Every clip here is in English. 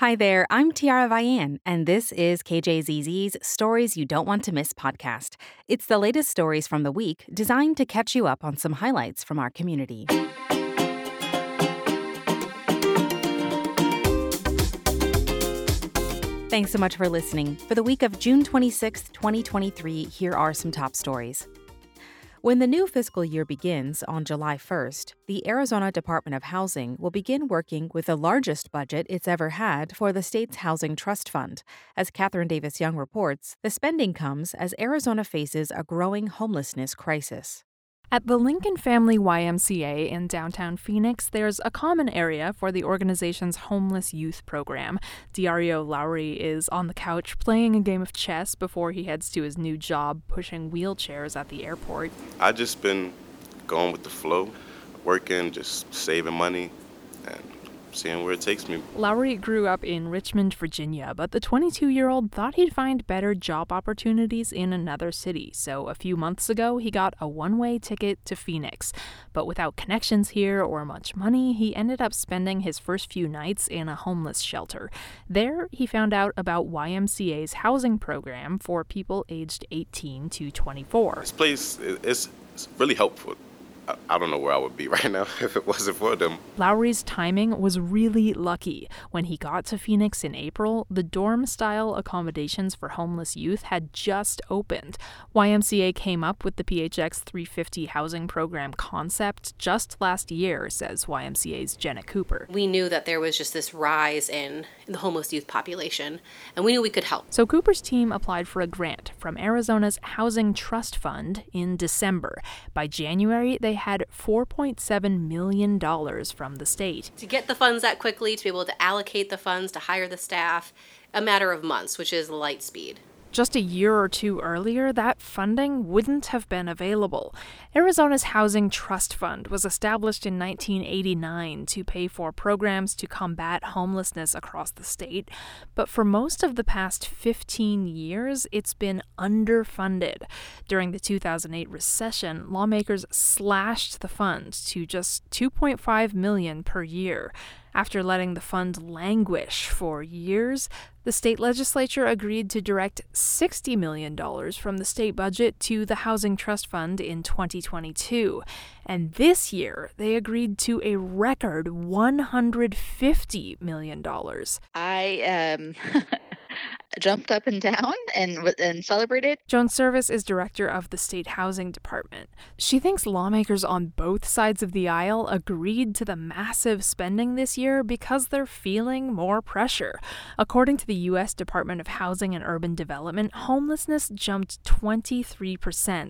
Hi there, I'm Tiara Vian, and this is KJZZ's Stories You Don't Want to Miss podcast. It's the latest stories from the week designed to catch you up on some highlights from our community. Thanks so much for listening. For the week of June 26, 2023, here are some top stories. When the new fiscal year begins on July 1st, the Arizona Department of Housing will begin working with the largest budget it's ever had for the state's Housing Trust Fund. As Katherine Davis-Young reports, the spending comes as Arizona faces a growing homelessness crisis. At the Lincoln Family YMCA in downtown Phoenix, there's a common area for the organization's homeless youth program. Diario Lowry is on the couch playing a game of chess before he heads to his new job pushing wheelchairs at the airport. I've just been going with the flow, working, just saving money, and seeing where it takes me. Lowry grew up in Richmond, Virginia, but the 22 year old thought he'd find better job opportunities in another city. So a few months ago, he got a one way ticket to Phoenix. But without connections here or much money, he ended up spending his first few nights in a homeless shelter. There, he found out about YMCA's housing program for people aged 18 to 24. This place is really helpful. I don't know where I would be right now if it wasn't for them. Lowry's timing was really lucky. When he got to Phoenix in April, the dorm style accommodations for homeless youth had just opened. YMCA came up with the PHX 350 housing program concept just last year, says YMCA's Jenna Cooper. We knew that there was just this rise in the homeless youth population, and we knew we could help. So Cooper's team applied for a grant from Arizona's Housing Trust Fund in December. By January, they had $4.7 million from the state. To get the funds that quickly, to be able to allocate the funds, to hire the staff, a matter of months, which is light speed. Just a year or two earlier, that funding wouldn't have been available. Arizona's Housing Trust Fund was established in 1989 to pay for programs to combat homelessness across the state, but for most of the past 15 years, it's been underfunded. During the 2008 recession, lawmakers slashed the fund to just 2.5 million per year. After letting the fund languish for years, the state legislature agreed to direct $60 million from the state budget to the Housing Trust Fund in 2022. And this year, they agreed to a record $150 million. I um, jumped up and down and and celebrated. Joan Serviss is director of the state housing department. She thinks lawmakers on both sides of the aisle agreed to the massive spending this year because they're feeling more pressure. According to the US Department of Housing and Urban Development, homelessness jumped 23%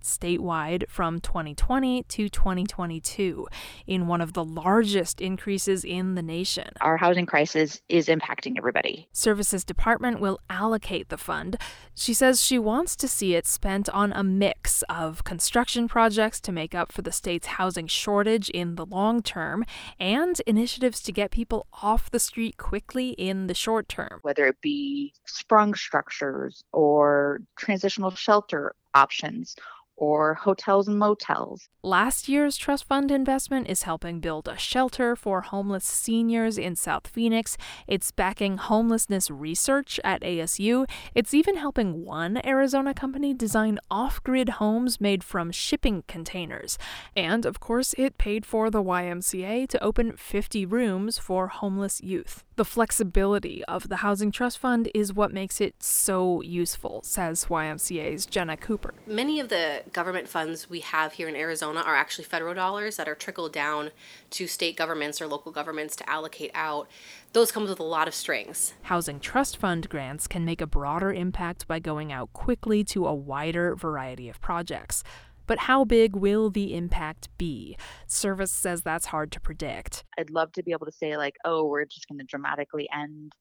statewide from 2020 to 2022, in one of the largest increases in the nation. Our housing crisis is impacting everybody. Serviss's Department will allocate the fund. She says she wants to see it spent on a mix of construction projects to make up for the state's housing shortage in the long term and initiatives to get people off the street quickly in the short term. Whether it be sprung structures or transitional shelter options or hotels and motels. Last year's trust fund investment is helping build a shelter for homeless seniors in South Phoenix. It's backing homelessness research at ASU. It's even helping one Arizona company design off grid homes made from shipping containers. And of course, it paid for the YMCA to open 50 rooms for homeless youth. The flexibility of the Housing Trust Fund is what makes it so useful, says YMCA's Jenna Cooper. Many of the government funds we have here in Arizona are actually federal dollars that are trickled down to state governments or local governments to allocate out. Those come with a lot of strings. Housing Trust Fund grants can make a broader impact by going out quickly to a wider variety of projects. But how big will the impact be? Serviss says that's hard to predict. I'd love to be able to say, like, oh, we're just going to dramatically end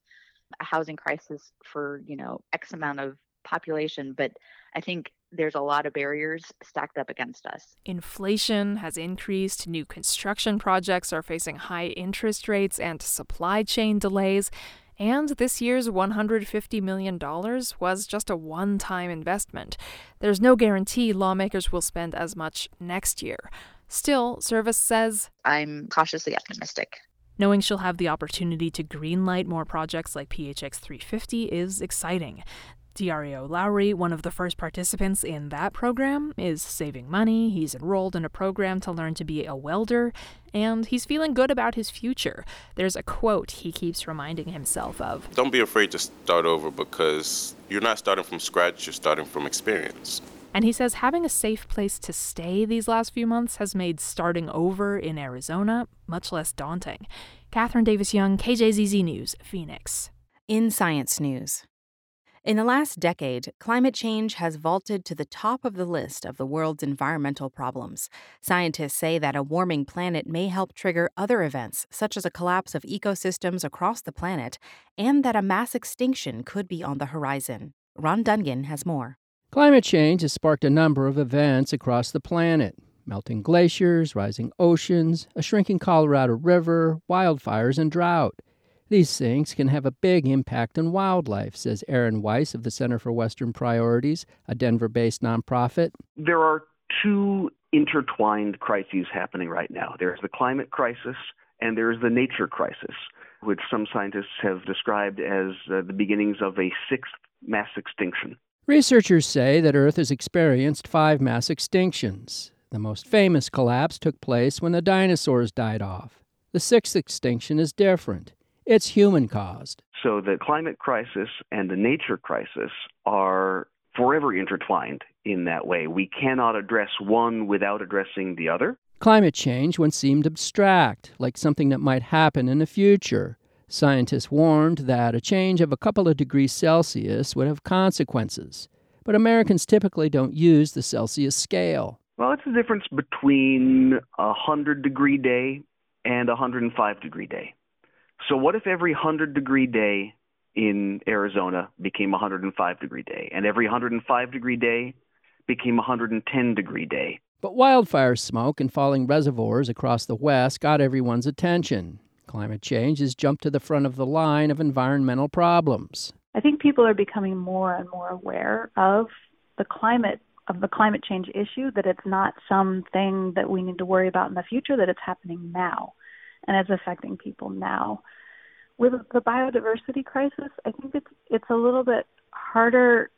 a housing crisis for, you know, X amount of population. But I think there's a lot of barriers stacked up against us. Inflation has increased, new construction projects are facing high interest rates and supply chain delays. And this year's $150 million was just a one time investment. There's no guarantee lawmakers will spend as much next year. Still, Serviss says I'm cautiously optimistic. Knowing she'll have the opportunity to greenlight more projects like PHX 350 is exciting. DREO Lowry, one of the first participants in that program, is saving money. He's enrolled in a program to learn to be a welder, and he's feeling good about his future. There's a quote he keeps reminding himself of Don't be afraid to start over because you're not starting from scratch, you're starting from experience. And he says having a safe place to stay these last few months has made starting over in Arizona much less daunting. Katherine Davis-Young, KJZZ News, Phoenix. In science news, in the last decade, climate change has vaulted to the top of the list of the world's environmental problems. Scientists say that a warming planet may help trigger other events, such as a collapse of ecosystems across the planet, and that a mass extinction could be on the horizon. Ron Dungan has more. Climate change has sparked a number of events across the planet melting glaciers, rising oceans, a shrinking Colorado River, wildfires, and drought. These things can have a big impact on wildlife, says Aaron Weiss of the Center for Western Priorities, a Denver based nonprofit. There are two intertwined crises happening right now there's the climate crisis and there's the nature crisis, which some scientists have described as uh, the beginnings of a sixth mass extinction. Researchers say that Earth has experienced five mass extinctions. The most famous collapse took place when the dinosaurs died off. The sixth extinction is different. It's human caused. So the climate crisis and the nature crisis are forever intertwined in that way. We cannot address one without addressing the other. Climate change once seemed abstract, like something that might happen in the future. Scientists warned that a change of a couple of degrees Celsius would have consequences. But Americans typically don't use the Celsius scale. Well, it's the difference between a 100 degree day and a 105 degree day. So what if every 100 degree day in Arizona became a 105 degree day, and every 105 degree day became a 110 degree day? But wildfire smoke and falling reservoirs across the West got everyone's attention. Climate change has jumped to the front of the line of environmental problems. I think people are becoming more and more aware of the climate of the climate change issue that it's not something that we need to worry about in the future that it's happening now and it's affecting people now. With the biodiversity crisis, I think it's it's a little bit harder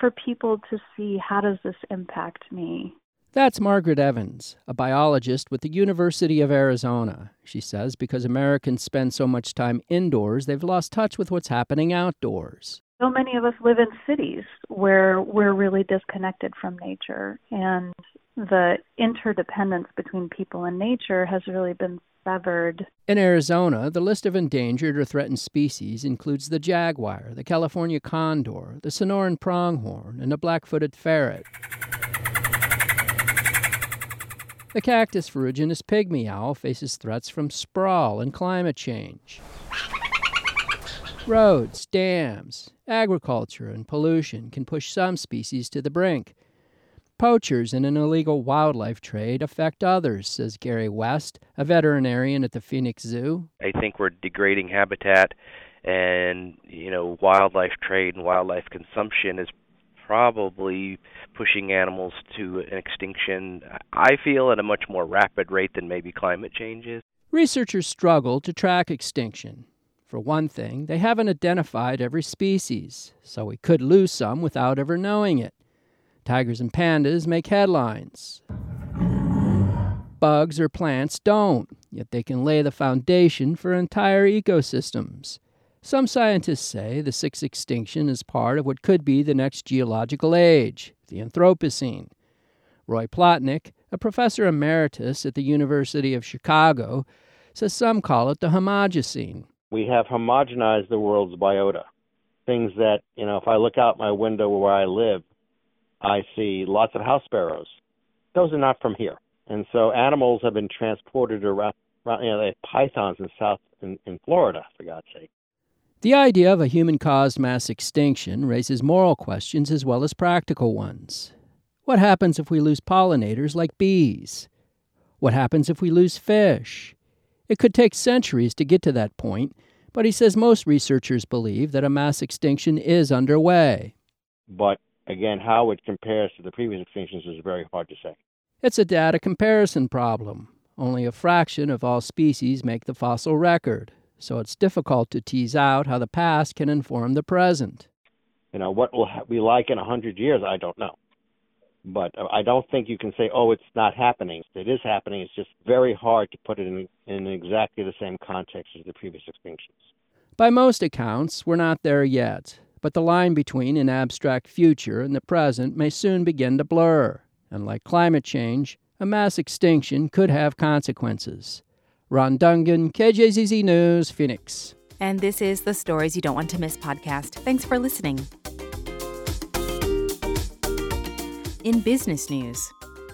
for people to see how does this impact me. That's Margaret Evans, a biologist with the University of Arizona. She says because Americans spend so much time indoors, they've lost touch with what's happening outdoors. So many of us live in cities where we're really disconnected from nature, and the interdependence between people and nature has really been severed. In Arizona, the list of endangered or threatened species includes the jaguar, the California condor, the Sonoran pronghorn, and the black footed ferret. The cactus ferruginous pygmy owl faces threats from sprawl and climate change. Roads, dams, agriculture, and pollution can push some species to the brink. Poachers and an illegal wildlife trade affect others, says Gary West, a veterinarian at the Phoenix Zoo. I think we're degrading habitat and, you know, wildlife trade and wildlife consumption is probably pushing animals to an extinction, I feel, at a much more rapid rate than maybe climate change is. Researchers struggle to track extinction. For one thing, they haven't identified every species, so we could lose some without ever knowing it. Tigers and pandas make headlines. Bugs or plants don't, yet they can lay the foundation for entire ecosystems. Some scientists say the sixth extinction is part of what could be the next geological age, the Anthropocene. Roy Plotnick, a professor emeritus at the University of Chicago, says some call it the Homogenocene. We have homogenized the world's biota. Things that, you know, if I look out my window where I live, I see lots of house sparrows. Those are not from here. And so animals have been transported around, around you know, they have pythons in South in, in Florida, for God's sake. The idea of a human caused mass extinction raises moral questions as well as practical ones. What happens if we lose pollinators like bees? What happens if we lose fish? It could take centuries to get to that point, but he says most researchers believe that a mass extinction is underway. But Again, how it compares to the previous extinctions is very hard to say. It's a data comparison problem. only a fraction of all species make the fossil record, so it's difficult to tease out how the past can inform the present. You know, what will be like in a 100 years, I don't know. But uh, I don't think you can say, oh, it's not happening. It is happening. It's just very hard to put it in, in exactly the same context as the previous extinctions. By most accounts, we're not there yet, but the line between an abstract future and the present may soon begin to blur. And like climate change, a mass extinction could have consequences. Ron Dungan, KJZZ News, Phoenix. And this is the Stories You Don't Want to Miss podcast. Thanks for listening. In business news,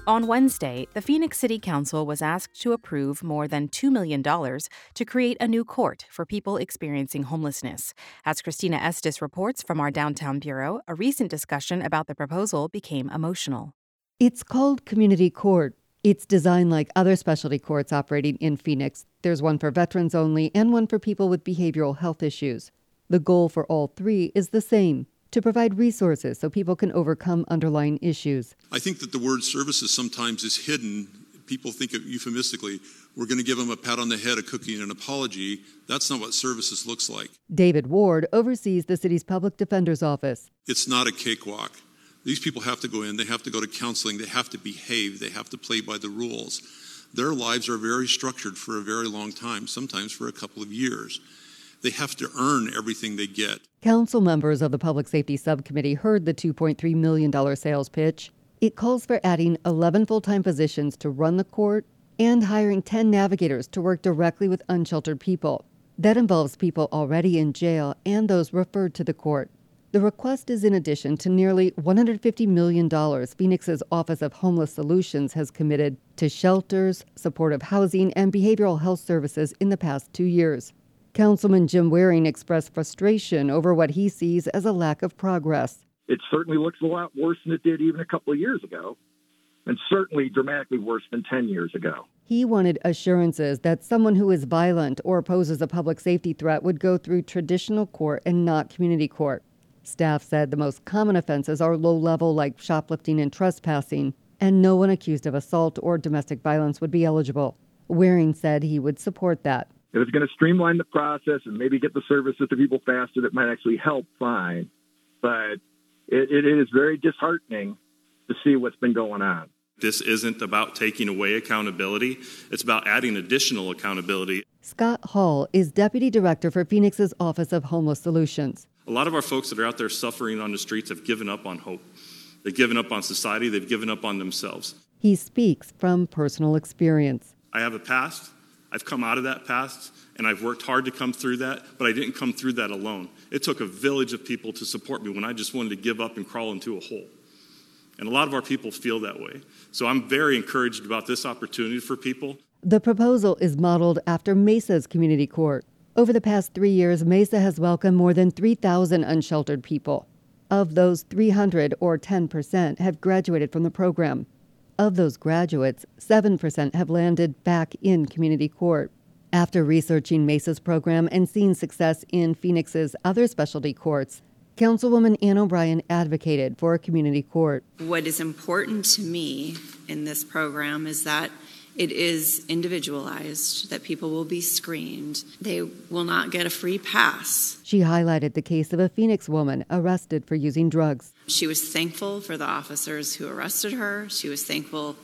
on Wednesday, the Phoenix City Council was asked to approve more than $2 million to create a new court for people experiencing homelessness. As Christina Estes reports from our downtown bureau, a recent discussion about the proposal became emotional. It's called Community Court. It's designed like other specialty courts operating in Phoenix. There's one for veterans only and one for people with behavioral health issues. The goal for all three is the same to provide resources so people can overcome underlying issues. I think that the word services sometimes is hidden. People think of euphemistically, we're going to give them a pat on the head, a cookie, and an apology. That's not what services looks like. David Ward oversees the city's public defender's office. It's not a cakewalk. These people have to go in, they have to go to counseling, they have to behave, they have to play by the rules. Their lives are very structured for a very long time, sometimes for a couple of years. They have to earn everything they get. Council members of the Public Safety Subcommittee heard the $2.3 million sales pitch. It calls for adding 11 full time positions to run the court and hiring 10 navigators to work directly with unsheltered people. That involves people already in jail and those referred to the court. The request is in addition to nearly $150 million Phoenix's Office of Homeless Solutions has committed to shelters, supportive housing, and behavioral health services in the past two years. Councilman Jim Waring expressed frustration over what he sees as a lack of progress. It certainly looks a lot worse than it did even a couple of years ago, and certainly dramatically worse than 10 years ago. He wanted assurances that someone who is violent or poses a public safety threat would go through traditional court and not community court. Staff said the most common offenses are low level, like shoplifting and trespassing, and no one accused of assault or domestic violence would be eligible. Waring said he would support that. If it's going to streamline the process and maybe get the service to the people faster, that might actually help, fine. But it, it is very disheartening to see what's been going on. This isn't about taking away accountability, it's about adding additional accountability. Scott Hall is Deputy Director for Phoenix's Office of Homeless Solutions. A lot of our folks that are out there suffering on the streets have given up on hope. They've given up on society, they've given up on themselves. He speaks from personal experience. I have a past I've come out of that past and I've worked hard to come through that, but I didn't come through that alone. It took a village of people to support me when I just wanted to give up and crawl into a hole. And a lot of our people feel that way. So I'm very encouraged about this opportunity for people. The proposal is modeled after Mesa's community court. Over the past three years, Mesa has welcomed more than 3,000 unsheltered people. Of those, 300 or 10% have graduated from the program. Of those graduates, 7% have landed back in community court. After researching Mesa's program and seeing success in Phoenix's other specialty courts, Councilwoman Ann O'Brien advocated for a community court. What is important to me in this program is that it is individualized, that people will be screened. They will not get a free pass. She highlighted the case of a Phoenix woman arrested for using drugs. She was thankful for the officers who arrested her. She was thankful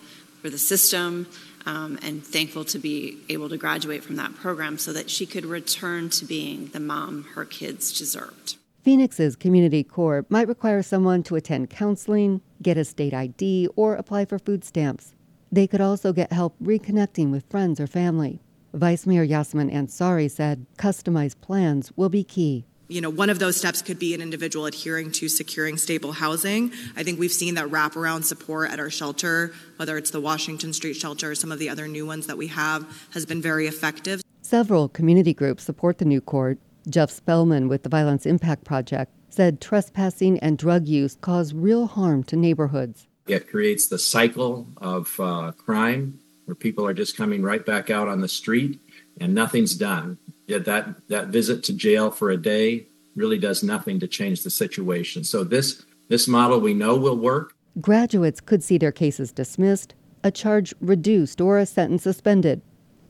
for the system um, and thankful to be able to graduate from that program so that she could return to being the mom her kids deserved. Phoenix's community court might require someone to attend counseling, get a state ID, or apply for food stamps. They could also get help reconnecting with friends or family. Vice Mayor Yasmin Ansari said customized plans will be key. You know, one of those steps could be an individual adhering to securing stable housing. I think we've seen that wraparound support at our shelter, whether it's the Washington Street shelter or some of the other new ones that we have, has been very effective. Several community groups support the new court. Jeff Spellman with the Violence Impact Project said trespassing and drug use cause real harm to neighborhoods. It creates the cycle of uh, crime where people are just coming right back out on the street and nothing's done. Yet that, that visit to jail for a day really does nothing to change the situation. So this this model we know will work. Graduates could see their cases dismissed, a charge reduced or a sentence suspended.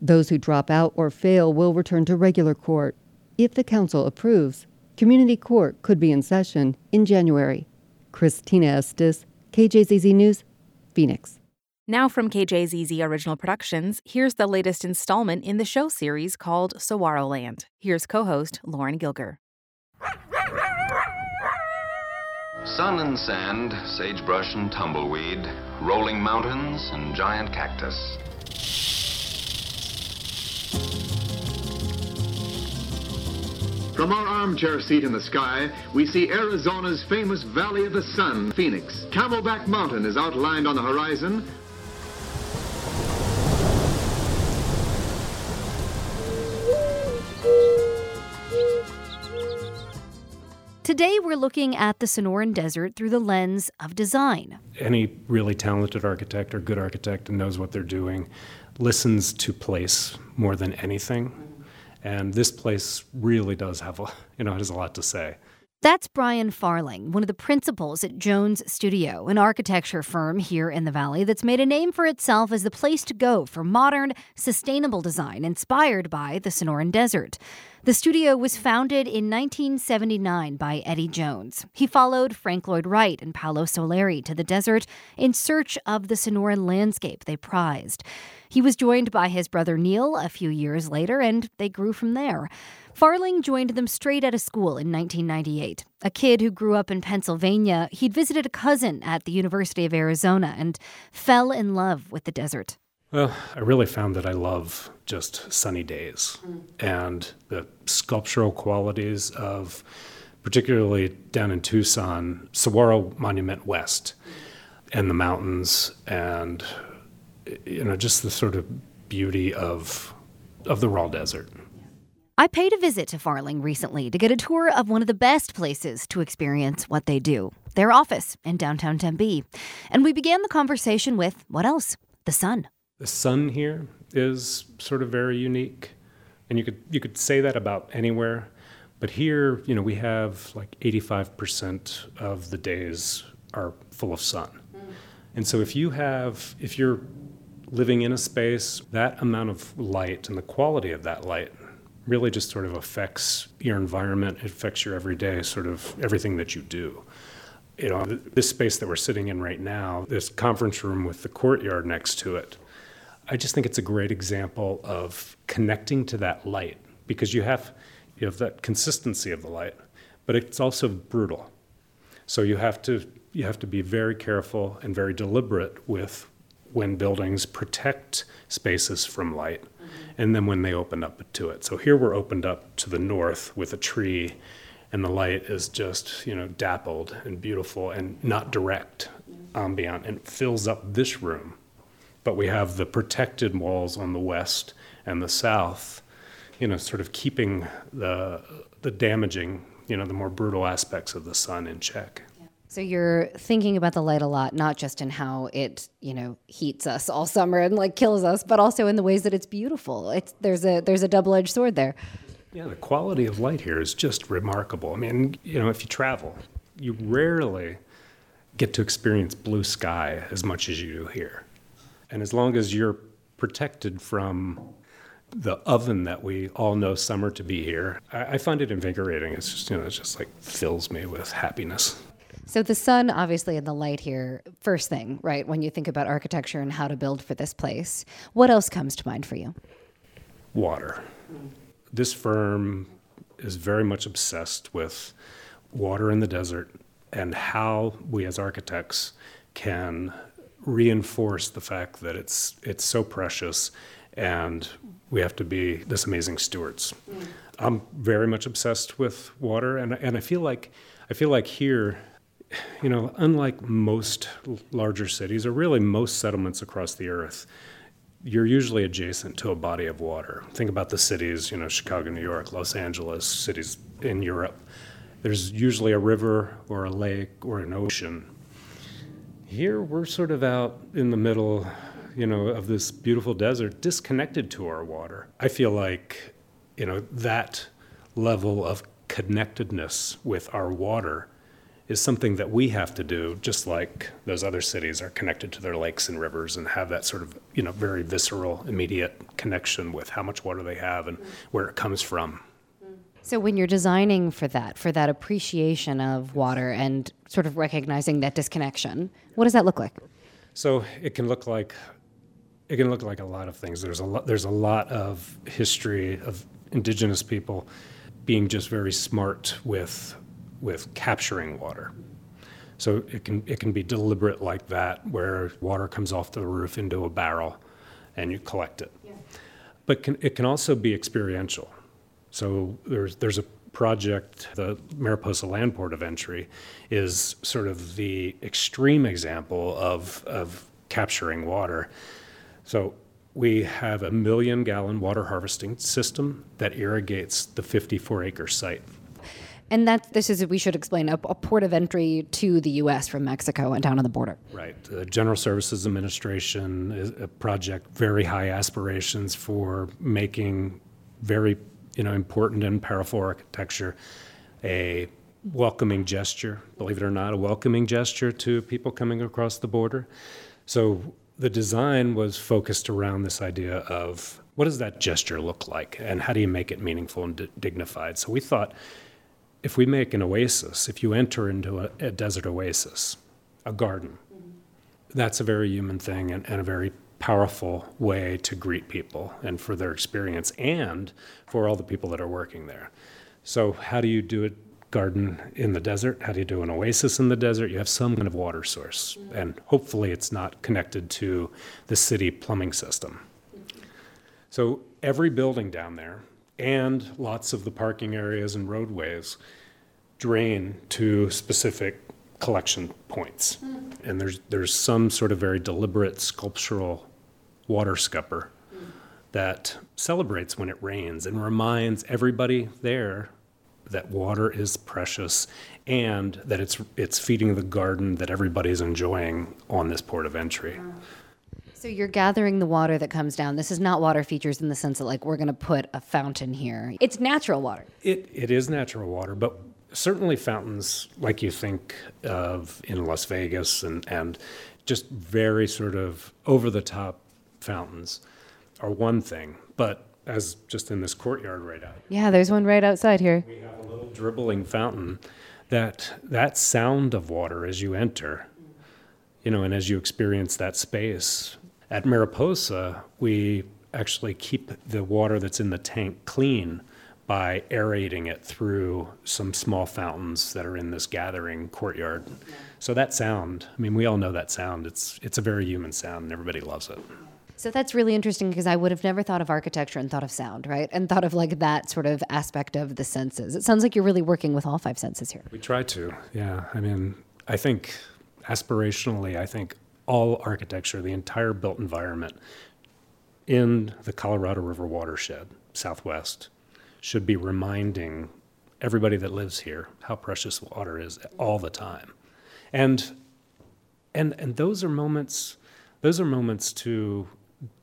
Those who drop out or fail will return to regular court. If the council approves, community court could be in session in January. Christina Estes, KJZZ News, Phoenix. Now from KJZZ Original Productions, here's the latest installment in the show series called Saguaro Land. Here's co-host Lauren Gilger. Sun and sand, sagebrush and tumbleweed, rolling mountains and giant cactus. From our armchair seat in the sky, we see Arizona's famous Valley of the Sun, Phoenix. Camelback Mountain is outlined on the horizon. Today, we're looking at the Sonoran Desert through the lens of design. Any really talented architect or good architect knows what they're doing listens to place more than anything. And this place really does have a, you know, it has a lot to say. That's Brian Farling, one of the principals at Jones Studio, an architecture firm here in the Valley that's made a name for itself as the place to go for modern, sustainable design inspired by the Sonoran Desert. The studio was founded in 1979 by Eddie Jones. He followed Frank Lloyd Wright and Paolo Soleri to the desert in search of the Sonoran landscape they prized. He was joined by his brother Neil a few years later, and they grew from there. Farling joined them straight out of school in 1998. A kid who grew up in Pennsylvania, he'd visited a cousin at the University of Arizona and fell in love with the desert. Well, I really found that I love just sunny days mm. and the sculptural qualities of, particularly down in Tucson, Saguaro Monument West, mm. and the mountains, and you know, just the sort of beauty of of the raw desert. I paid a visit to Farling recently to get a tour of one of the best places to experience what they do their office in downtown Tempe. And we began the conversation with what else? The sun. The sun here is sort of very unique. And you could you could say that about anywhere. But here, you know, we have like 85% of the days are full of sun. Hmm. And so if you have if you're living in a space, that amount of light and the quality of that light really just sort of affects your environment. It affects your everyday, sort of everything that you do. You know, this space that we're sitting in right now, this conference room with the courtyard next to it, I just think it's a great example of connecting to that light because you have you have that consistency of the light, but it's also brutal. So you have to you have to be very careful and very deliberate with when buildings protect spaces from light mm-hmm. and then when they open up to it. So here we're opened up to the north with a tree, and the light is just, you know, dappled and beautiful and not direct mm-hmm. ambient and fills up this room. But we have the protected walls on the west and the south, you know, sort of keeping the, the damaging, you know, the more brutal aspects of the sun in check. So you're thinking about the light a lot, not just in how it, you know, heats us all summer and like kills us, but also in the ways that it's beautiful. It's there's a there's a double-edged sword there. Yeah, the quality of light here is just remarkable. I mean, you know, if you travel, you rarely get to experience blue sky as much as you do here. And as long as you're protected from the oven that we all know summer to be here, I, I find it invigorating. It's just, you know, it just like fills me with happiness. So the sun, obviously, and the light here, first thing, right? When you think about architecture and how to build for this place, what else comes to mind for you? Water. This firm is very much obsessed with water in the desert and how we as architects can reinforce the fact that it's it's so precious and we have to be this amazing stewards. Mm. I'm very much obsessed with water and and I feel like I feel like here you know, unlike most larger cities, or really most settlements across the earth, you're usually adjacent to a body of water. Think about the cities, you know, Chicago, New York, Los Angeles, cities in Europe. There's usually a river or a lake or an ocean. Here, we're sort of out in the middle, you know, of this beautiful desert, disconnected to our water. I feel like, you know, that level of connectedness with our water is something that we have to do, just like those other cities are connected to their lakes and rivers and have that sort of, you know, very visceral, immediate connection with how much water they have and where it comes from. So when you're designing for that, for that appreciation of water and sort of recognizing that disconnection, what does that look like? So it can look like it can look like a lot of things. There's a lot there's a lot of history of indigenous people being just very smart with with capturing water. So it can it can be deliberate like that, where water comes off the roof into a barrel, and you collect it. Yeah. But can, it can also be experiential. So there's there's a project, the Mariposa Land Port of Entry, is sort of the extreme example of of capturing water. So we have a million gallon water harvesting system that irrigates the 54 acre site. And that this is we should explain a, a, port of entry to the U.S. from Mexico and down on the border. Right. The General Services Administration is a project very high aspirations for making very you know important and powerful architecture a welcoming gesture. Believe it or not, a welcoming gesture to people coming across the border. So the design was focused around this idea of what does that gesture look like and how do you make it meaningful and d- dignified. So we thought if we make an oasis, if you enter into a, a desert oasis, a garden, mm-hmm. that's a very human thing and, and a very powerful way to greet people and for their experience and for all the people that are working there. So, how do you do it garden in the desert? How do you do an oasis in the desert? You have some kind of water source, and hopefully it's not connected to the city plumbing system. So every building down there and lots of the parking areas and roadways drain to specific collection points. And there's there's some sort of very deliberate sculptural water scupper that celebrates when it rains and reminds everybody there that water is precious and that it's it's feeding the garden that everybody's enjoying on this port of entry. So you're gathering the water that comes down. This is not water features in the sense that like we're going to put a fountain here. It's natural water. It it is natural water, but certainly fountains like you think of in Las Vegas and and just very sort of over the top fountains are one thing, but as just in this courtyard right out. Yeah, there's one right outside here. We have a little dribbling fountain that that sound of water as you enter, you know, and as you experience that space. At Mariposa, we actually keep the water that's in the tank clean by aerating it through some small fountains that are in this gathering courtyard. So that sound, I mean, we all know that sound. It's it's a very human sound and everybody loves it. So that's really interesting because I would have never thought of architecture and thought of sound, right? And thought of like that sort of aspect of the senses. It sounds like you're really working with all five senses here. We try to, yeah. I mean, I think aspirationally, I think all architecture, the entire built environment in the Colorado River watershed, southwest, should be reminding everybody that lives here how precious water is all the time. And and and those are moments those are moments to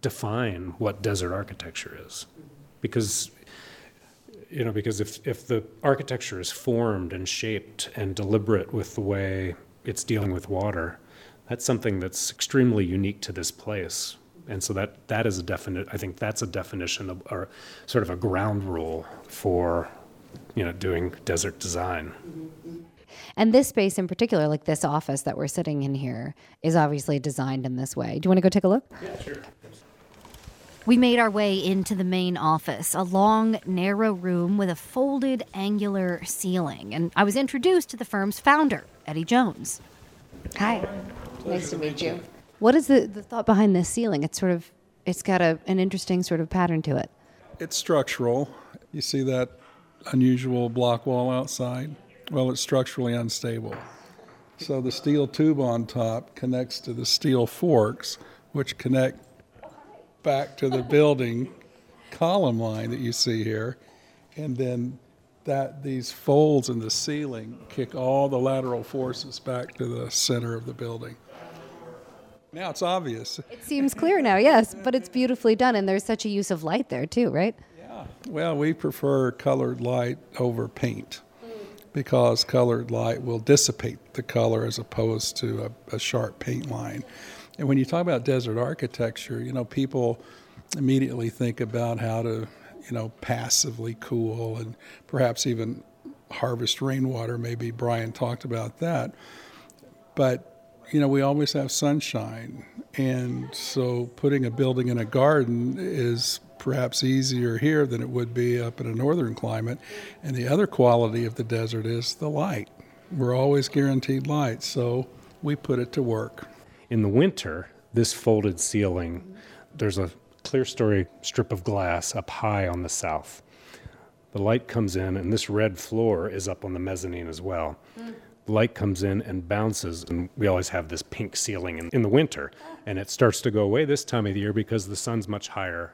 define what desert architecture is. Because you know, because if, if the architecture is formed and shaped and deliberate with the way it's dealing with water, that's something that's extremely unique to this place. And so that, that is a definite, I think that's a definition of, or sort of a ground rule for, you know, doing desert design. Mm-hmm. And this space in particular, like this office that we're sitting in here, is obviously designed in this way. Do you want to go take a look? Yeah, sure. We made our way into the main office, a long, narrow room with a folded, angular ceiling. And I was introduced to the firm's founder, Eddie Jones. Hi. Nice to meet you. What is the, the thought behind this ceiling? It's sort of, it's got a, an interesting sort of pattern to it. It's structural. You see that unusual block wall outside? Well, it's structurally unstable. So the steel tube on top connects to the steel forks, which connect back to the building column line that you see here, and then that these folds in the ceiling kick all the lateral forces back to the center of the building. Now it's obvious. It seems clear now, yes, but it's beautifully done, and there's such a use of light there too, right? Yeah. Well, we prefer colored light over paint. Because colored light will dissipate the color as opposed to a, a sharp paint line. And when you talk about desert architecture, you know, people immediately think about how to, you know, passively cool and perhaps even harvest rainwater. Maybe Brian talked about that. But you know, we always have sunshine. And so putting a building in a garden is perhaps easier here than it would be up in a northern climate. And the other quality of the desert is the light. We're always guaranteed light, so we put it to work. In the winter, this folded ceiling, there's a clerestory strip of glass up high on the south. The light comes in, and this red floor is up on the mezzanine as well. Mm. The light comes in and bounces, and we always have this pink ceiling in, in the winter, and it starts to go away this time of the year because the sun's much higher.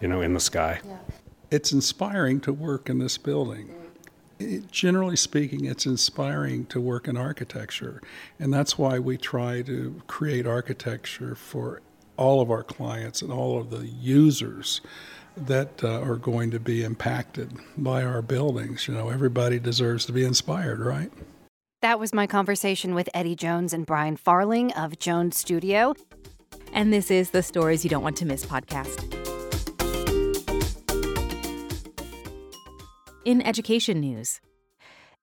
You know, in the sky. Yeah. It's inspiring to work in this building. It, generally speaking, it's inspiring to work in architecture, and that's why we try to create architecture for all of our clients and all of the users that uh, are going to be impacted by our buildings. You know, everybody deserves to be inspired, right? That was my conversation with Eddie Jones and Brian Farling of Jones Studio. And this is the Stories You Don't Want to Miss podcast. In education news,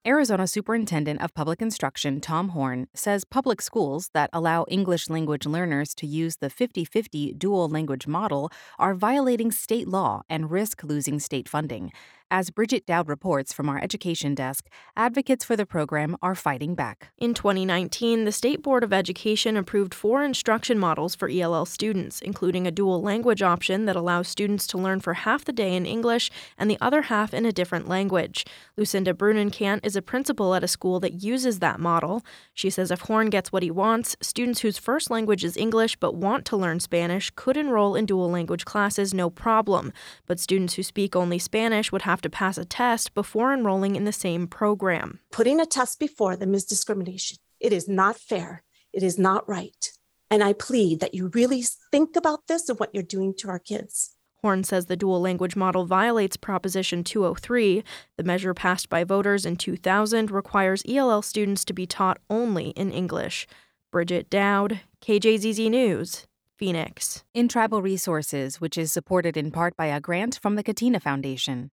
Arizona Superintendent of Public Instruction Tom Horne says public schools that allow English language learners to use the 50 50 dual language model are violating state law and risk losing state funding. As Bridget Dowd reports from our education desk, advocates for the program are fighting back. In 2019, the State Board of Education approved four instruction models for ELL students, including a dual language option that allows students to learn for half the day in English and the other half in a different language. Lucinda Brunenkant is a principal at a school that uses that model. She says if Horne gets what he wants, students whose first language is English but want to learn Spanish could enroll in dual language classes no problem. But students who speak only Spanish would have have to pass a test before enrolling in the same program. Putting a test before them is discrimination. It is not fair. It is not right. And I plead that you really think about this and what you're doing to our kids. Horne says the dual language model violates Proposition 203. The measure passed by voters in 2000 requires ELL students to be taught only in English. Bridget Dowd, KJZZ News, Phoenix. In Tribal Resources, which is supported in part by a grant from the Catena Foundation.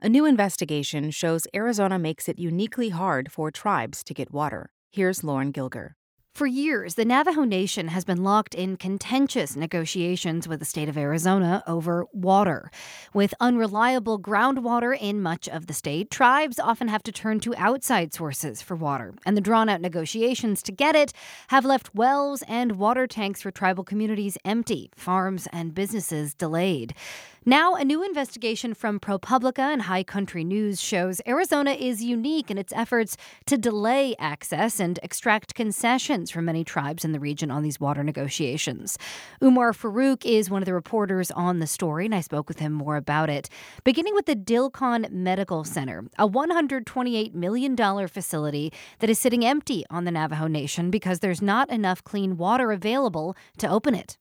A new investigation shows Arizona makes it uniquely hard for tribes to get water. Here's Lauren Gilger. For years, the Navajo Nation has been locked in contentious negotiations with the state of Arizona over water. With unreliable groundwater in much of the state, tribes often have to turn to outside sources for water, and the drawn out negotiations to get it have left wells and water tanks for tribal communities empty, farms and businesses delayed. Now, a new investigation from ProPublica and High Country News shows Arizona is unique in its efforts to delay access and extract concessions from many tribes in the region on these water negotiations. Umar Farouk is one of the reporters on the story, and I spoke with him more about it. Beginning with the Dilkon Medical Center, a $128 million facility that is sitting empty on the Navajo Nation because there's not enough clean water available to open it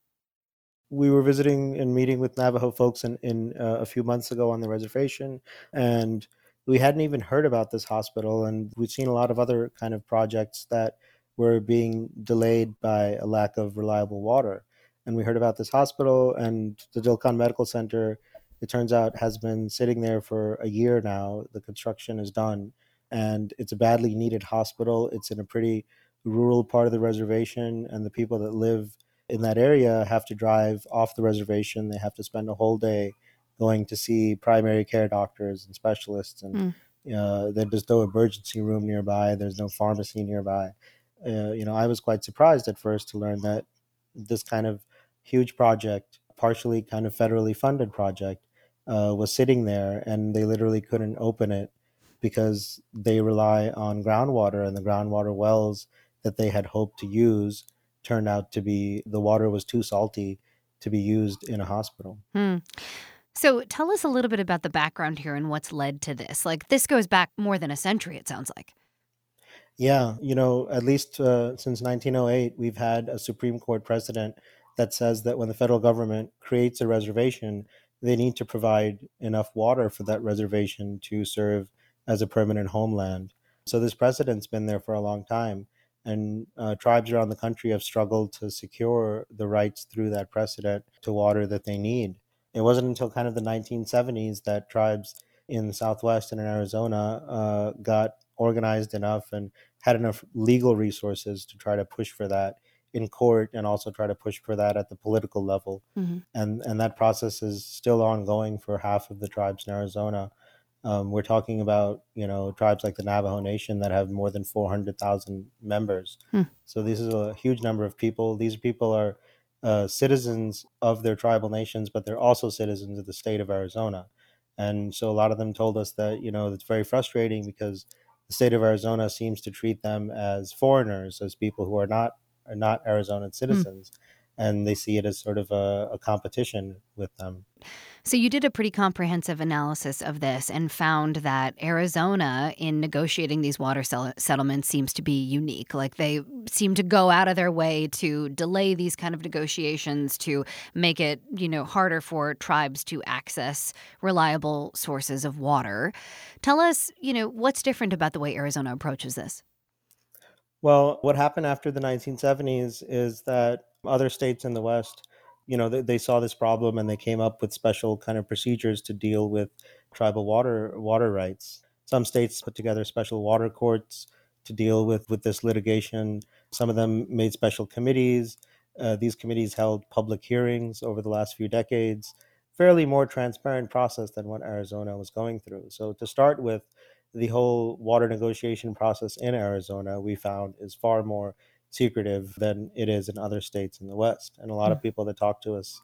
we were visiting and meeting with Navajo folks in, in uh, a few months ago on the reservation, and we hadn't even heard about this hospital, and we'd seen a lot of other kind of projects that were being delayed by a lack of reliable water. And we heard about this hospital and the Dilkon Medical Center. It turns out has been sitting there for a year now. The construction is done, and it's a badly needed hospital. It's in a pretty rural part of the reservation, and the people that live in that area have to drive off the reservation. They have to spend a whole day going to see primary care doctors and specialists, and mm. uh, there's no emergency room nearby. There's no pharmacy nearby. Uh, you know, I was quite surprised at first to learn that this kind of huge project, partially kind of federally funded project, uh, was sitting there, and they literally couldn't open it because they rely on groundwater and the groundwater wells that they had hoped to use turned out to be the water was too salty to be used in a hospital. Hmm. So tell us a little bit about the background here and what's led to this. Like this goes back more than a century, it sounds like. Yeah, you know, at least uh, since 1908, we've had a Supreme Court precedent that says that when the federal government creates a reservation, they need to provide enough water for that reservation to serve as a permanent homeland. So this precedent's been there for a long time. And uh, tribes around the country have struggled to secure the rights through that precedent to water that they need. It wasn't until kind of the 1970s that tribes in the Southwest and in Arizona uh, got organized enough and had enough legal resources to try to push for that in court and also try to push for that at the political level. Mm-hmm. And and that process is still ongoing for half of the tribes in Arizona. Um, we're talking about you know tribes like the Navajo Nation that have more than four hundred thousand members. Hmm. So this is a huge number of people. These people are uh, citizens of their tribal nations, but they're also citizens of the state of Arizona. And so a lot of them told us that you know it's very frustrating because the state of Arizona seems to treat them as foreigners, as people who are not are not Arizonan citizens, and they see it as sort of a, a competition with them. So, you did a pretty comprehensive analysis of this and found that Arizona, in negotiating these water sell- settlements, seems to be unique. Like they seem to go out of their way to delay these kind of negotiations to make it, you know, harder for tribes to access reliable sources of water. Tell us, you know, what's different about the way Arizona approaches this? Well, what happened after the 1970s is that other states in the West, you know, they, they saw this problem and they came up with special kind of procedures to deal with tribal water water rights. Some states put together special water courts to deal with with this litigation. Some of them made special committees. Uh, these committees held public hearings over the last few decades. Fairly more transparent process than what Arizona was going through. So to start with, the whole water negotiation process in Arizona, we found, is far more secretive than it is in other states in the West. And a lot of people that talk to us,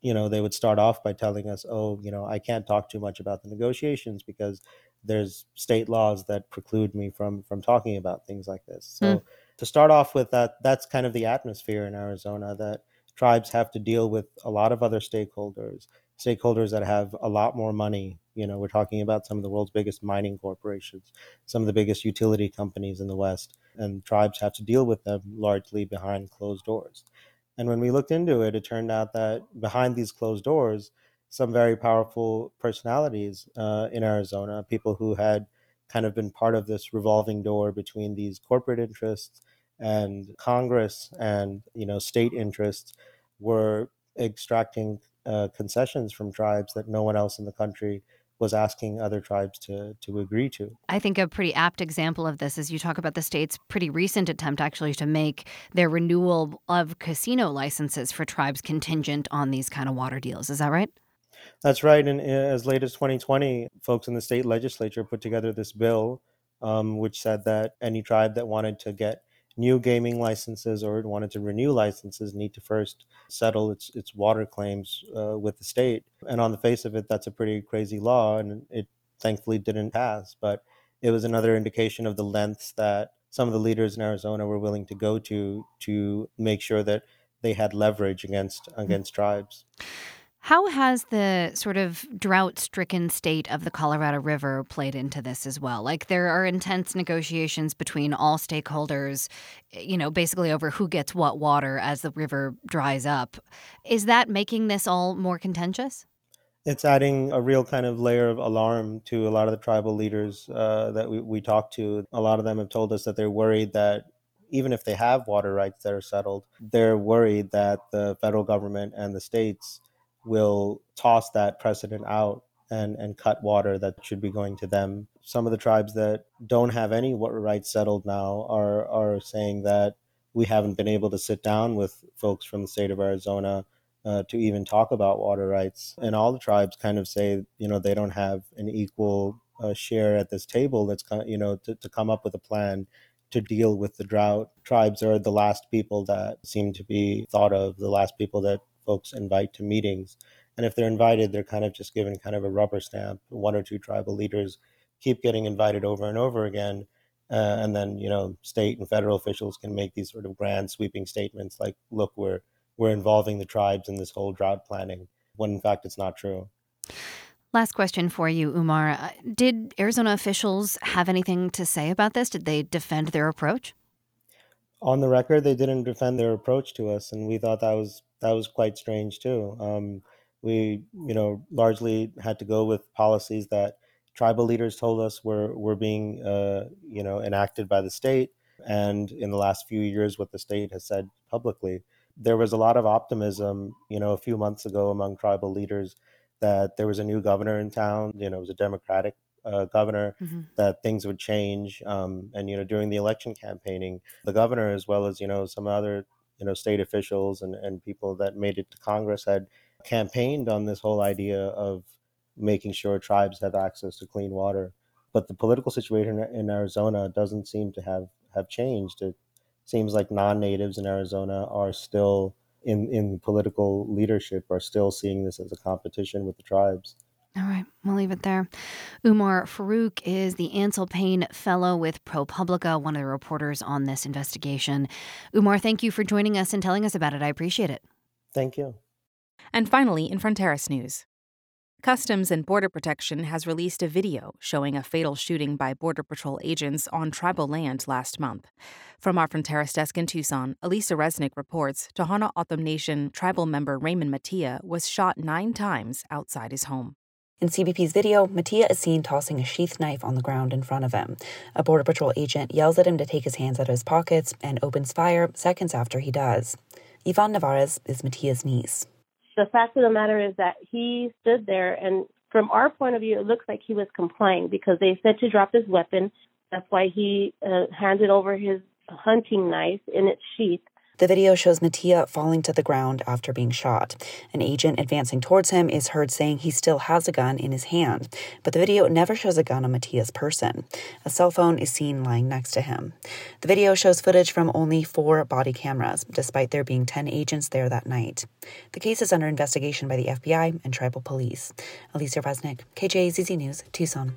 you know, they would start off by telling us, oh, you know, I can't talk too much about the negotiations because there's state laws that preclude me from from talking about things like this. So Mm. to start off with that, that's kind of the atmosphere in Arizona that tribes have to deal with a lot of other stakeholders, stakeholders that have a lot more money. You know, we're talking about some of the world's biggest mining corporations, some of the biggest utility companies in the West, and tribes have to deal with them largely behind closed doors. And when we looked into it, it turned out that behind these closed doors, some very powerful personalities uh, in Arizona, people who had kind of been part of this revolving door between these corporate interests and Congress and you know state interests, were extracting uh, concessions from tribes that no one else in the country was asking other tribes to to agree to. I think a pretty apt example of this is you talk about the state's pretty recent attempt actually to make their renewal of casino licenses for tribes contingent on these kind of water deals. Is that right? That's right. And uh, as late as 2020, folks in the state legislature put together this bill, um, which said that any tribe that wanted to get new gaming licenses or wanted to renew licenses need to first settle its its water claims uh, with the state. And on the face of it, that's a pretty crazy law, and it thankfully didn't pass. But it was another indication of the lengths that some of the leaders in Arizona were willing to go to to make sure that they had leverage against against tribes. How has the sort of drought stricken state of the Colorado River played into this as well? Like, there are intense negotiations between all stakeholders, you know, basically over who gets what water as the river dries up. Is that making this all more contentious? It's adding a real kind of layer of alarm to a lot of the tribal leaders uh, that we, we talked to. A lot of them have told us that they're worried that even if they have water rights that are settled, they're worried that the federal government and the states will toss that precedent out and, and cut water that should be going to them. Some of the tribes that don't have any water rights settled now are, are saying that we haven't been able to sit down with folks from the state of Arizona uh, to even talk about water rights. And all the tribes kind of say, you know, they don't have an equal uh, share at this table that's, you know, to, to come up with a plan to deal with the drought. Tribes are the last people that seem to be thought of, the last people that folks invite to meetings. And if they're invited, they're kind of just given kind of a rubber stamp. One or two tribal leaders keep getting invited over and over again. Uh, and then, you know, state and federal officials can make these sort of grand sweeping statements like, look, we're, we're involving the tribes in this whole drought planning, when in fact it's not true. Last question for you, Umar. Uh, Did Arizona officials have anything to say about this? Did they defend their approach? On the record, they didn't defend their approach to us, and we thought that was that was quite strange too. Um, we, you know, largely had to go with policies that tribal leaders told us were were being uh, you know enacted by the state, and in the last few years, what the state has said publicly. There was a lot of optimism, you know, a few months ago among tribal leaders that there was a new governor in town. You know, it was a Democratic uh, governor mm-hmm. that things would change. Um, and you know, during the election campaigning, the governor, as well as you know some other you know state officials and, and people that made it to Congress, had campaigned on this whole idea of making sure tribes have access to clean water. But the political situation in Arizona doesn't seem to have, have changed. It seems like non natives in Arizona are still in, in political leadership, are still seeing this as a competition with the tribes. All right, we'll leave it there. Umar Farooq is the Ansel Payne Fellow with ProPublica, one of the reporters on this investigation. Umar, thank you for joining us and telling us about it. I appreciate it. Thank you. And finally, in Fronteras News. Customs and Border Protection has released a video showing a fatal shooting by Border Patrol agents on tribal land last month. From our Fronteras desk in Tucson, Alisa Reznick reports Tohono O'odham Nation tribal member Raymond Mattia was shot nine times outside his home. In CBP's video, Mattia is seen tossing a sheath knife on the ground in front of him. A Border Patrol agent yells at him to take his hands out of his pockets and opens fire seconds after he does. Yvonne Navarez is Mattia's niece the fact of the matter is that he stood there and from our point of view it looks like he was complying because they said to drop his weapon that's why he uh, handed over his hunting knife in its sheath the video shows Mattia falling to the ground after being shot. An agent advancing towards him is heard saying he still has a gun in his hand, but the video never shows a gun on Mattia's person. A cell phone is seen lying next to him. The video shows footage from only four body cameras, despite there being 10 agents there that night. The case is under investigation by the FBI and tribal police. Alisa Reznick, KJZZ News, Tucson.